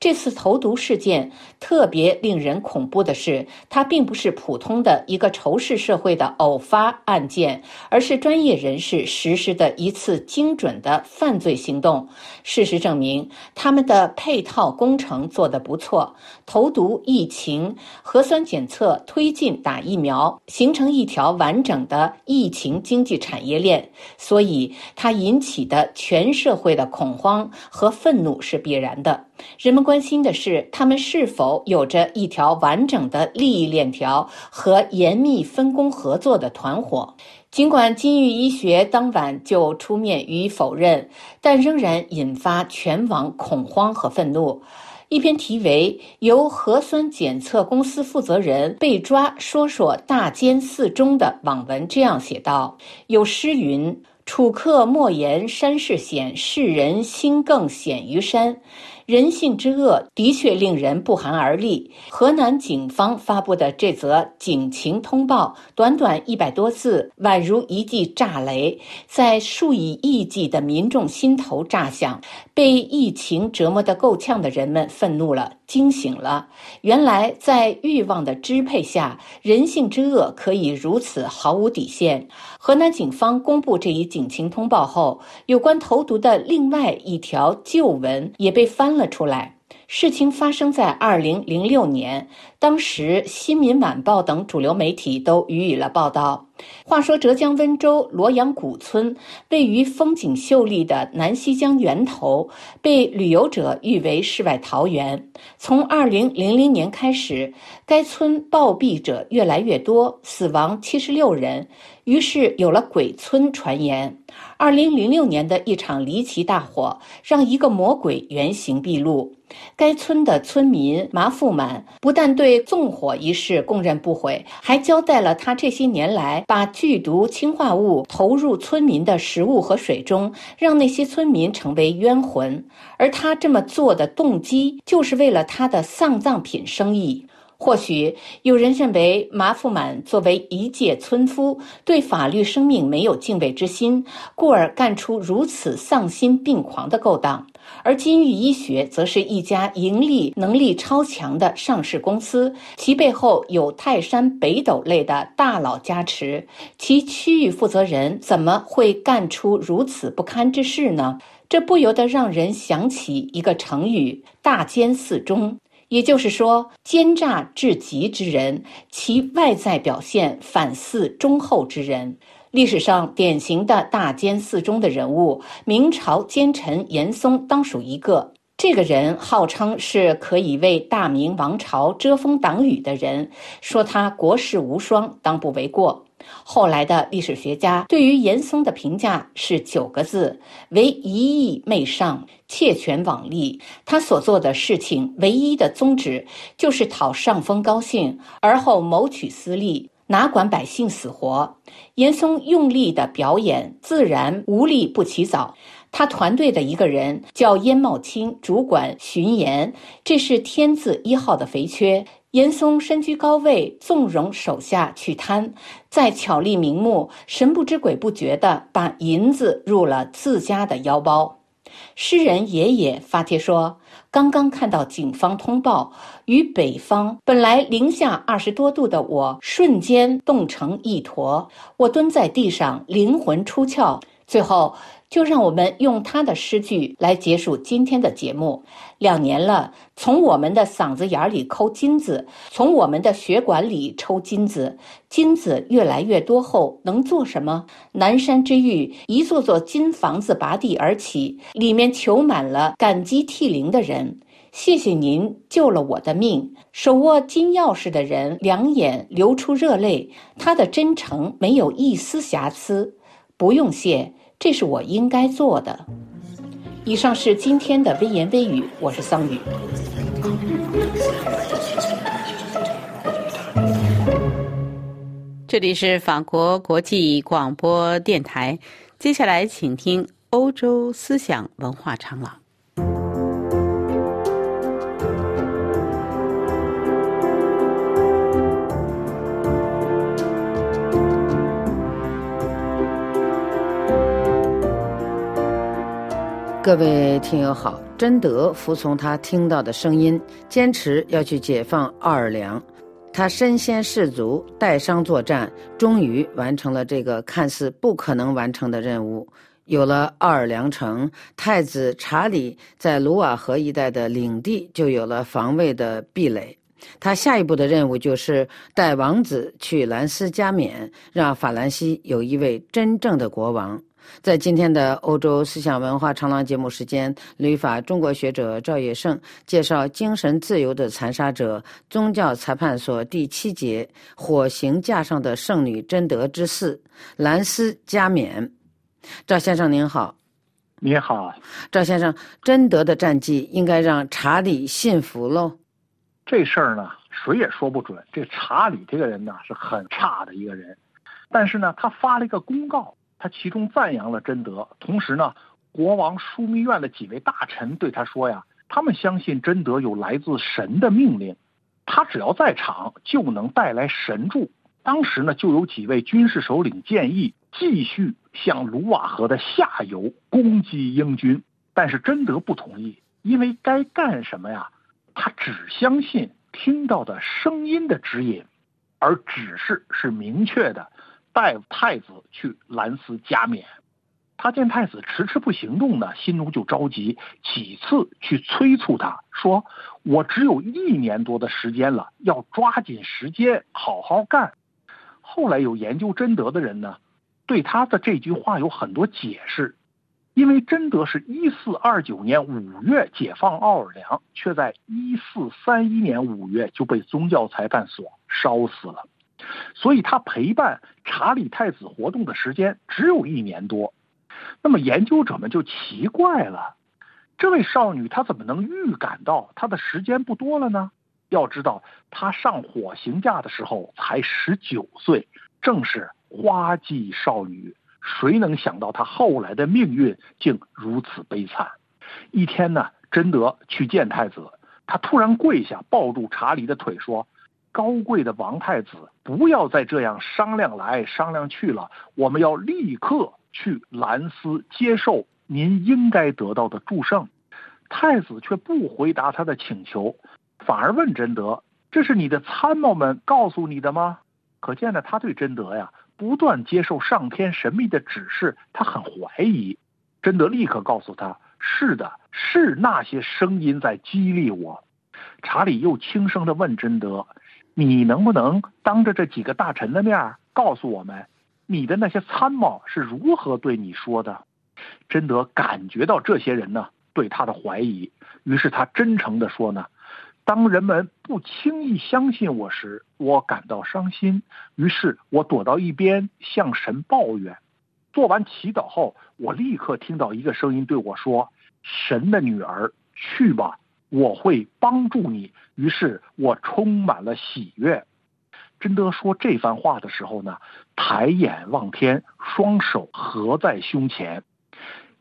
这次投毒事件特别令人恐怖的是，它并不是普通的一个仇视社会的偶发案件，而是专业人士实施的一次精准的犯罪行动。事实证明，他们的配套工程做得不错，投毒、疫情、核酸检测、推进打疫苗，形成一条完整的疫情经济产业链。所以，它引起的全社会的恐慌和愤怒是必然的。人们关心的是，他们是否有着一条完整的利益链条和严密分工合作的团伙。尽管金玉医学当晚就出面予以否认，但仍然引发全网恐慌和愤怒。一篇题为“由核酸检测公司负责人被抓，说说大奸四中”的网文这样写道：“有诗云：‘楚客莫言山势险，世人心更险于山。’”人性之恶的确令人不寒而栗。河南警方发布的这则警情通报，短短一百多字，宛如一记炸雷，在数以亿计的民众心头炸响。被疫情折磨得够呛的人们愤怒了，惊醒了。原来，在欲望的支配下，人性之恶可以如此毫无底线。河南警方公布这一警情通报后，有关投毒的另外一条旧闻也被翻了出来。事情发生在二零零六年，当时《新民晚报》等主流媒体都予以了报道。话说，浙江温州罗阳古村位于风景秀丽的南溪江源头，被旅游者誉为世外桃源。从二零零零年开始，该村暴毙者越来越多，死亡七十六人，于是有了“鬼村”传言。二零零六年的一场离奇大火，让一个魔鬼原形毕露。该村的村民麻富满不但对纵火一事供认不讳，还交代了他这些年来把剧毒氰化物投入村民的食物和水中，让那些村民成为冤魂。而他这么做的动机，就是为了他的丧葬品生意。或许有人认为麻富满作为一介村夫，对法律生命没有敬畏之心，故而干出如此丧心病狂的勾当。而金玉医学则是一家盈利能力超强的上市公司，其背后有泰山北斗类的大佬加持，其区域负责人怎么会干出如此不堪之事呢？这不由得让人想起一个成语“大奸四中”，也就是说，奸诈至极之人，其外在表现反似忠厚之人。历史上典型的大奸四忠的人物，明朝奸臣严嵩当属一个。这个人号称是可以为大明王朝遮风挡雨的人，说他国士无双，当不为过。后来的历史学家对于严嵩的评价是九个字：为一意媚上，窃权罔利。他所做的事情，唯一的宗旨就是讨上峰高兴，而后谋取私利。哪管百姓死活？严嵩用力的表演，自然无利不起早。他团队的一个人叫燕茂卿，主管巡盐，这是天字一号的肥缺。严嵩身居高位，纵容手下去贪，再巧立名目，神不知鬼不觉的把银子入了自家的腰包。诗人爷爷发帖说。刚刚看到警方通报，与北方本来零下二十多度的我，瞬间冻成一坨。我蹲在地上，灵魂出窍。最后。就让我们用他的诗句来结束今天的节目。两年了，从我们的嗓子眼里抠金子，从我们的血管里抽金子，金子越来越多后，能做什么？南山之玉，一座座金房子拔地而起，里面求满了感激涕零的人。谢谢您救了我的命。手握金钥匙的人两眼流出热泪，他的真诚没有一丝瑕疵。不用谢。这是我应该做的。以上是今天的微言微语，我是桑宇。这里是法国国际广播电台，接下来请听欧洲思想文化长廊。各位听友好，贞德服从他听到的声音，坚持要去解放奥尔良。他身先士卒，带伤作战，终于完成了这个看似不可能完成的任务。有了奥尔良城，太子查理在卢瓦河一带的领地就有了防卫的壁垒。他下一步的任务就是带王子去兰斯加冕，让法兰西有一位真正的国王。在今天的欧洲思想文化长廊节目时间，旅法中国学者赵业胜介绍《精神自由的残杀者》宗教裁判所第七节火刑架上的圣女贞德之四兰斯加冕。赵先生您好，你好，赵先生，贞德的战绩应该让查理信服喽。这事儿呢，谁也说不准。这查理这个人呢，是很差的一个人，但是呢，他发了一个公告。他其中赞扬了贞德，同时呢，国王枢密院的几位大臣对他说呀，他们相信贞德有来自神的命令，他只要在场就能带来神助。当时呢，就有几位军事首领建议继续向卢瓦河的下游攻击英军，但是贞德不同意，因为该干什么呀？他只相信听到的声音的指引，而指示是明确的。带太子去兰斯加冕，他见太子迟迟不行动呢，心中就着急，几次去催促他说：“我只有一年多的时间了，要抓紧时间好好干。”后来有研究贞德的人呢，对他的这句话有很多解释，因为贞德是一四二九年五月解放奥尔良，却在一四三一年五月就被宗教裁判所烧死了。所以他陪伴查理太子活动的时间只有一年多，那么研究者们就奇怪了，这位少女她怎么能预感到她的时间不多了呢？要知道她上火刑架的时候才十九岁，正是花季少女，谁能想到她后来的命运竟如此悲惨？一天呢，贞德去见太子，他突然跪下抱住查理的腿说。高贵的王太子，不要再这样商量来商量去了。我们要立刻去兰斯接受您应该得到的祝圣。太子却不回答他的请求，反而问贞德：“这是你的参谋们告诉你的吗？”可见呢，他对贞德呀不断接受上天神秘的指示，他很怀疑。贞德立刻告诉他：“是的，是那些声音在激励我。”查理又轻声的问贞德。你能不能当着这几个大臣的面告诉我们，你的那些参谋是如何对你说的？贞德感觉到这些人呢对他的怀疑，于是他真诚地说呢：当人们不轻易相信我时，我感到伤心，于是我躲到一边向神抱怨。做完祈祷后，我立刻听到一个声音对我说：“神的女儿，去吧。”我会帮助你，于是我充满了喜悦。贞德说这番话的时候呢，抬眼望天，双手合在胸前。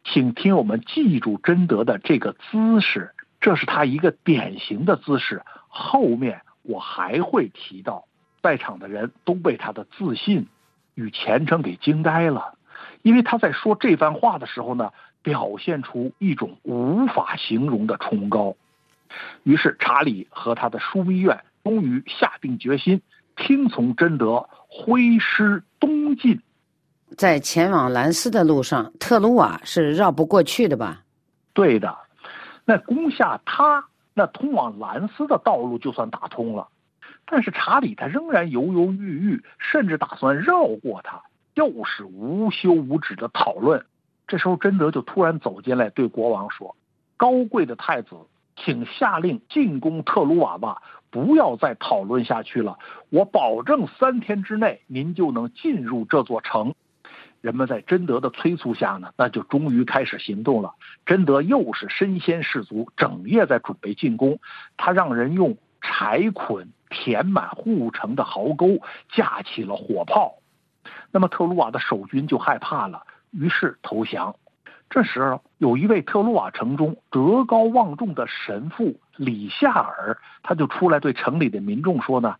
请听我们记住贞德的这个姿势，这是他一个典型的姿势。后面我还会提到，在场的人都被他的自信与虔诚给惊呆了，因为他在说这番话的时候呢，表现出一种无法形容的崇高。于是，查理和他的枢密院终于下定决心，听从贞德，挥师东进。在前往兰斯的路上，特鲁瓦是绕不过去的吧？对的，那攻下他，那通往兰斯的道路就算打通了。但是查理他仍然犹犹豫豫，甚至打算绕过他，又是无休无止的讨论。这时候，贞德就突然走进来，对国王说：“高贵的太子。”请下令进攻特鲁瓦吧，不要再讨论下去了。我保证三天之内您就能进入这座城。人们在贞德的催促下呢，那就终于开始行动了。贞德又是身先士卒，整夜在准备进攻。他让人用柴捆填满护城的壕沟，架起了火炮。那么特鲁瓦的守军就害怕了，于是投降。这时候，有一位特鲁瓦城中德高望重的神父李夏尔，他就出来对城里的民众说呢：“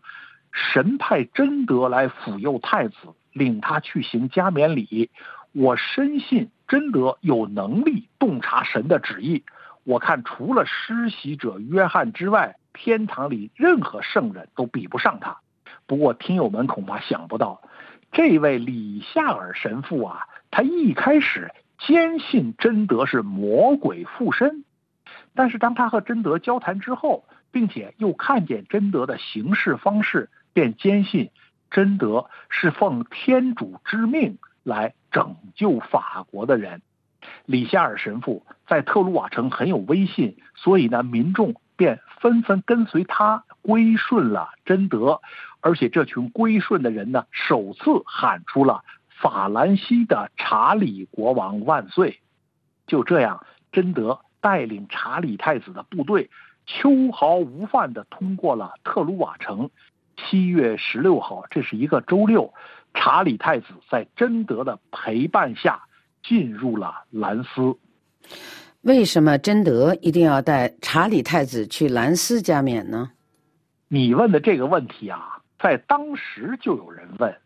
神派贞德来抚佑太子，领他去行加冕礼。我深信真德有能力洞察神的旨意。我看除了施洗者约翰之外，天堂里任何圣人都比不上他。不过，听友们恐怕想不到，这位李夏尔神父啊，他一开始坚信贞德是魔鬼附身，但是当他和贞德交谈之后，并且又看见贞德的行事方式，便坚信贞德是奉天主之命来拯救法国的人。李夏尔神父在特鲁瓦城很有威信，所以呢，民众便纷纷跟随他归顺了贞德，而且这群归顺的人呢，首次喊出了“法兰西的查理国王万岁”。就这样，贞德带领查理太子的部队，秋毫无犯地通过了特鲁瓦城。七月十六号，这是一个周六，查理太子在贞德的陪伴下。进入了兰斯。为什么贞德一定要带查理太子去兰斯加冕呢？你问的这个问题啊，在当时就有人问。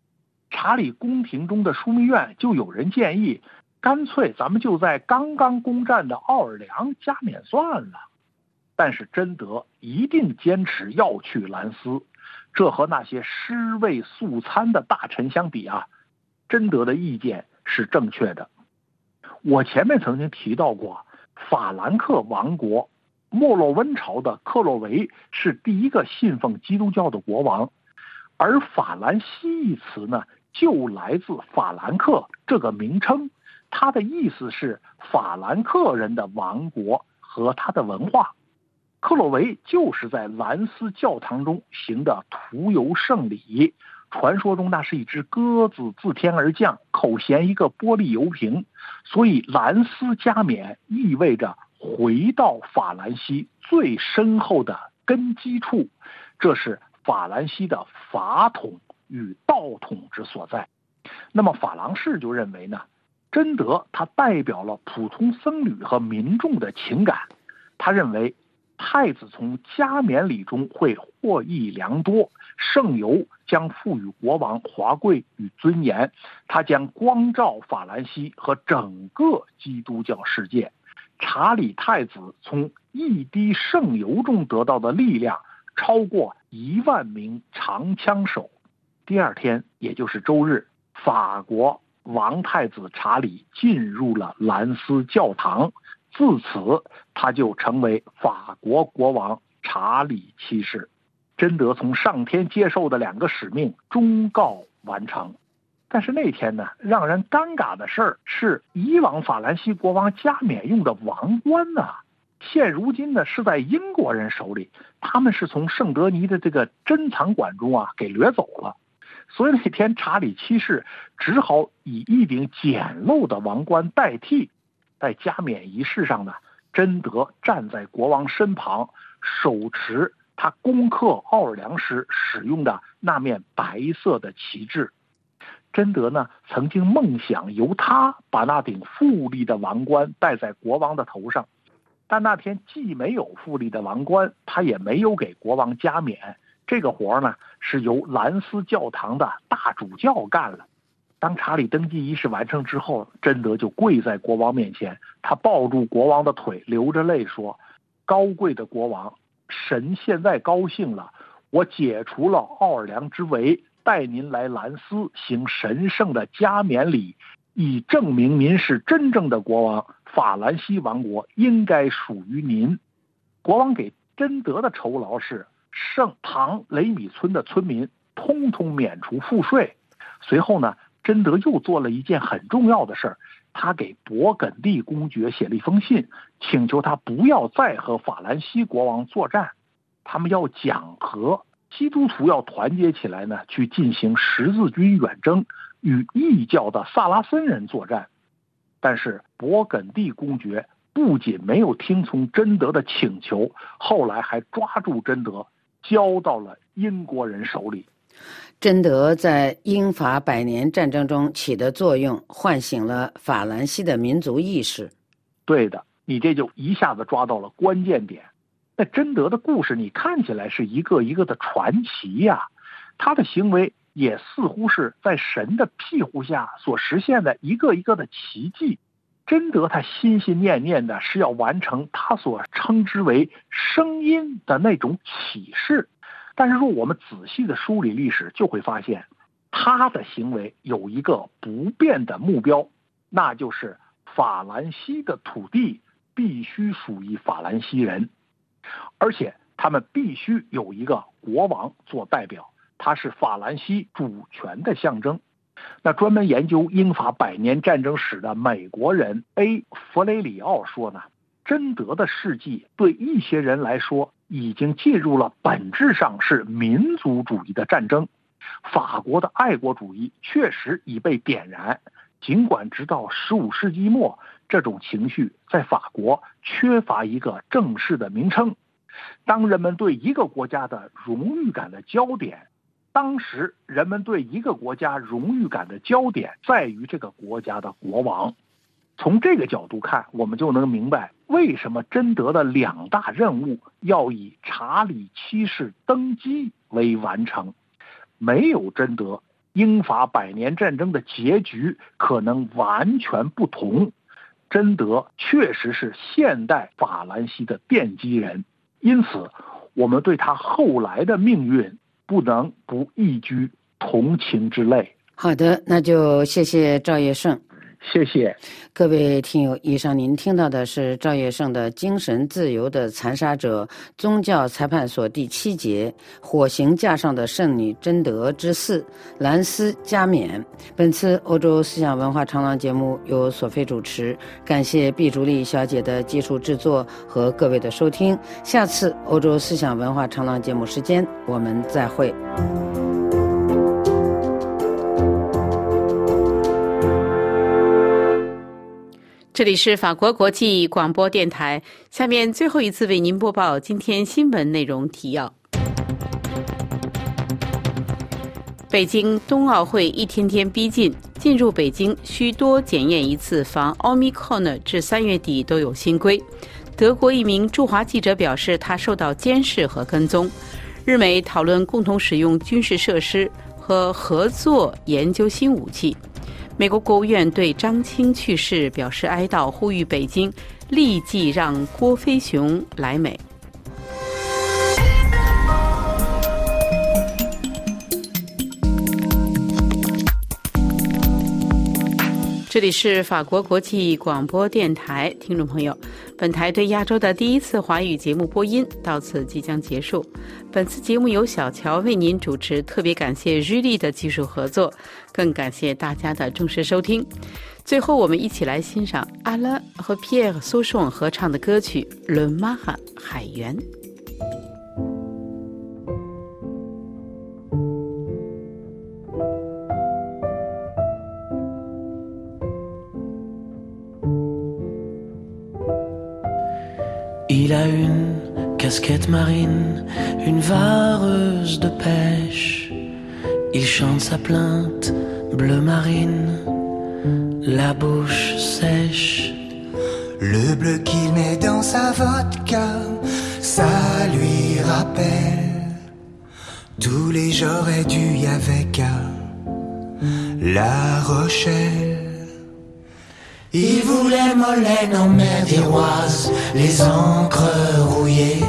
查理宫廷中的枢密院就有人建议，干脆咱们就在刚刚攻占的奥尔良加冕算了。但是贞德一定坚持要去兰斯，这和那些尸位素餐的大臣相比啊，贞德的意见是正确的。我前面曾经提到过，法兰克王国莫洛温朝的克洛维是第一个信奉基督教的国王，而法兰西一词呢，就来自法兰克这个名称，它的意思是法兰克人的王国和他的文化。克洛维就是在兰斯教堂中行的徒游圣礼。传说中那是一只鸽子自天而降，口衔一个玻璃油瓶，所以兰斯加冕意味着回到法兰西最深厚的根基处，这是法兰西的法统与道统之所在。那么法郎士就认为呢，贞德他代表了普通僧侣和民众的情感，他认为太子从加冕礼中会获益良多。圣油将赋予国王华贵与尊严，它将光照法兰西和整个基督教世界。查理太子从一滴圣油中得到的力量超过一万名长枪手。第二天，也就是周日，法国王太子查理进入了兰斯教堂，自此他就成为法国国王查理七世。贞德从上天接受的两个使命终告完成，但是那天呢，让人尴尬的事儿是，以往法兰西国王加冕用的王冠呢，现如今呢是在英国人手里，他们是从圣德尼的这个珍藏馆中啊给掠走了，所以那天查理七世只好以一顶简陋的王冠代替，在加冕仪式上呢，贞德站在国王身旁，手持。他攻克奥尔良时使用的那面白色的旗帜，贞德呢曾经梦想由他把那顶富丽的王冠戴在国王的头上，但那天既没有富丽的王冠，他也没有给国王加冕。这个活呢是由兰斯教堂的大主教干了。当查理登基仪式完成之后，贞德就跪在国王面前，他抱住国王的腿，流着泪说：“高贵的国王。”神现在高兴了，我解除了奥尔良之围，带您来兰斯行神圣的加冕礼，以证明您是真正的国王。法兰西王国应该属于您。国王给贞德的酬劳是圣唐雷米村的村民通通免除赋税。随后呢，贞德又做了一件很重要的事儿。他给勃艮第公爵写了一封信，请求他不要再和法兰西国王作战，他们要讲和，基督徒要团结起来呢，去进行十字军远征，与异教的萨拉森人作战。但是勃艮第公爵不仅没有听从贞德的请求，后来还抓住贞德，交到了英国人手里。贞德在英法百年战争中起的作用，唤醒了法兰西的民族意识。对的，你这就一下子抓到了关键点。那贞德的故事，你看起来是一个一个的传奇呀，他的行为也似乎是在神的庇护下所实现的一个一个的奇迹。贞德他心心念念的是要完成他所称之为声音的那种启示，但是如果我们仔细的梳理历史，就会发现他的行为有一个不变的目标，那就是法兰西的土地必须属于法兰西人，而且他们必须有一个国王做代表，他是法兰西主权的象征。那专门研究英法百年战争史的美国人 A. 弗雷里奥说呢，贞德的事迹对一些人来说已经进入了本质上是民族主义的战争。法国的爱国主义确实已被点燃，尽管直到十五世纪末，这种情绪在法国缺乏一个正式的名称。当人们对一个国家的荣誉感的焦点。当时人们对一个国家荣誉感的焦点在于这个国家的国王。从这个角度看，我们就能明白为什么贞德的两大任务要以查理七世登基为完成。没有贞德，英法百年战争的结局可能完全不同。贞德确实是现代法兰西的奠基人，因此我们对他后来的命运。不能不一居同情之类。好的，那就谢谢赵业胜。谢谢各位听友，以上您听到的是赵业胜的《精神自由的残杀者：宗教裁判所》第七节“火刑架上的圣女贞德之四”兰斯加冕。本次欧洲思想文化长廊节目由索菲主持，感谢毕竹丽小姐的技术制作和各位的收听。下次欧洲思想文化长廊节目时间，我们再会。这里是法国国际广播电台。下面最后一次为您播报今天新闻内容提要：北京冬奥会一天天逼近，进入北京需多检验一次防奥密克戎，至三月底都有新规。德国一名驻华记者表示，他受到监视和跟踪。日美讨论共同使用军事设施和合作研究新武器。美国国务院对张青去世表示哀悼，呼吁北京立即让郭飞雄来美。这里是法国国际广播电台，听众朋友，本台对亚洲的第一次华语节目播音到此即将结束。本次节目由小乔为您主持，特别感谢日丽的技术合作，更感谢大家的重视收听。最后，我们一起来欣赏阿拉和皮埃尔苏颂合唱的歌曲《伦玛哈海员》。Il a une casquette marine, une vareuse de pêche. Il chante sa plainte bleu marine, la bouche sèche. Le bleu qu'il met dans sa vodka, ça lui rappelle tous les j'aurais dû avec La Rochelle. Il voulait Molène en mer d'Iroise, les encres rouillées,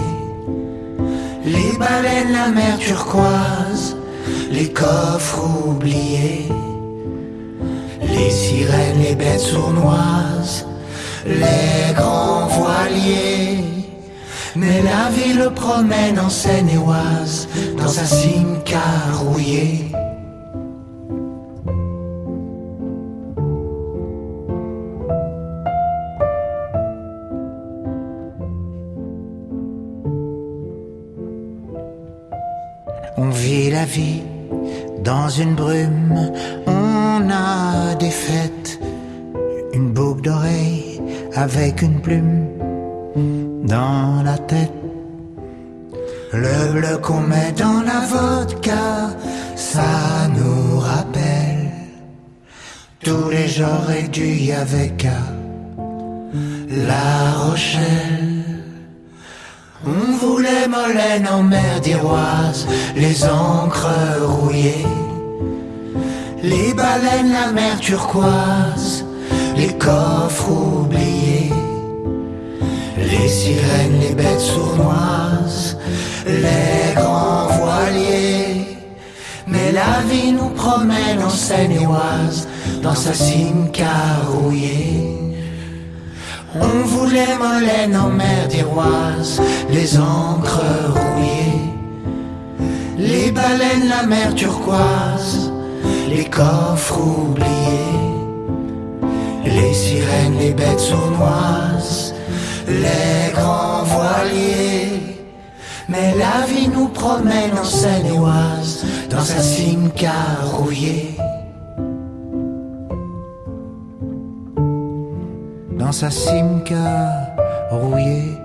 les baleines, la mer turquoise, les coffres oubliés, les sirènes, les bêtes sournoises, les grands voiliers. Mais la vie le promène en Seine-et-Oise, dans sa simca rouillée. Une brume. On a des fêtes, une boucle d'oreille avec une plume dans la tête. Le bleu qu'on met dans la vodka, ça nous rappelle tous les dû y avec La Rochelle. On voulait Molène en mer d'Iroise, les encres rouillées, les baleines, la mer turquoise, les coffres oubliés, les sirènes, les bêtes sournoises, les grands voiliers. Mais la vie nous promène en Seine-et-Oise, dans sa cime carouillée. On voulait Molène en mer d'Iroise, les encres rouillées, les baleines, la mer turquoise, les coffres oubliés, les sirènes, les bêtes sournoises, les grands voiliers. Mais la vie nous promène en Seine-et-Oise, dans sa cime carouillée. Dans sa cime rouillée.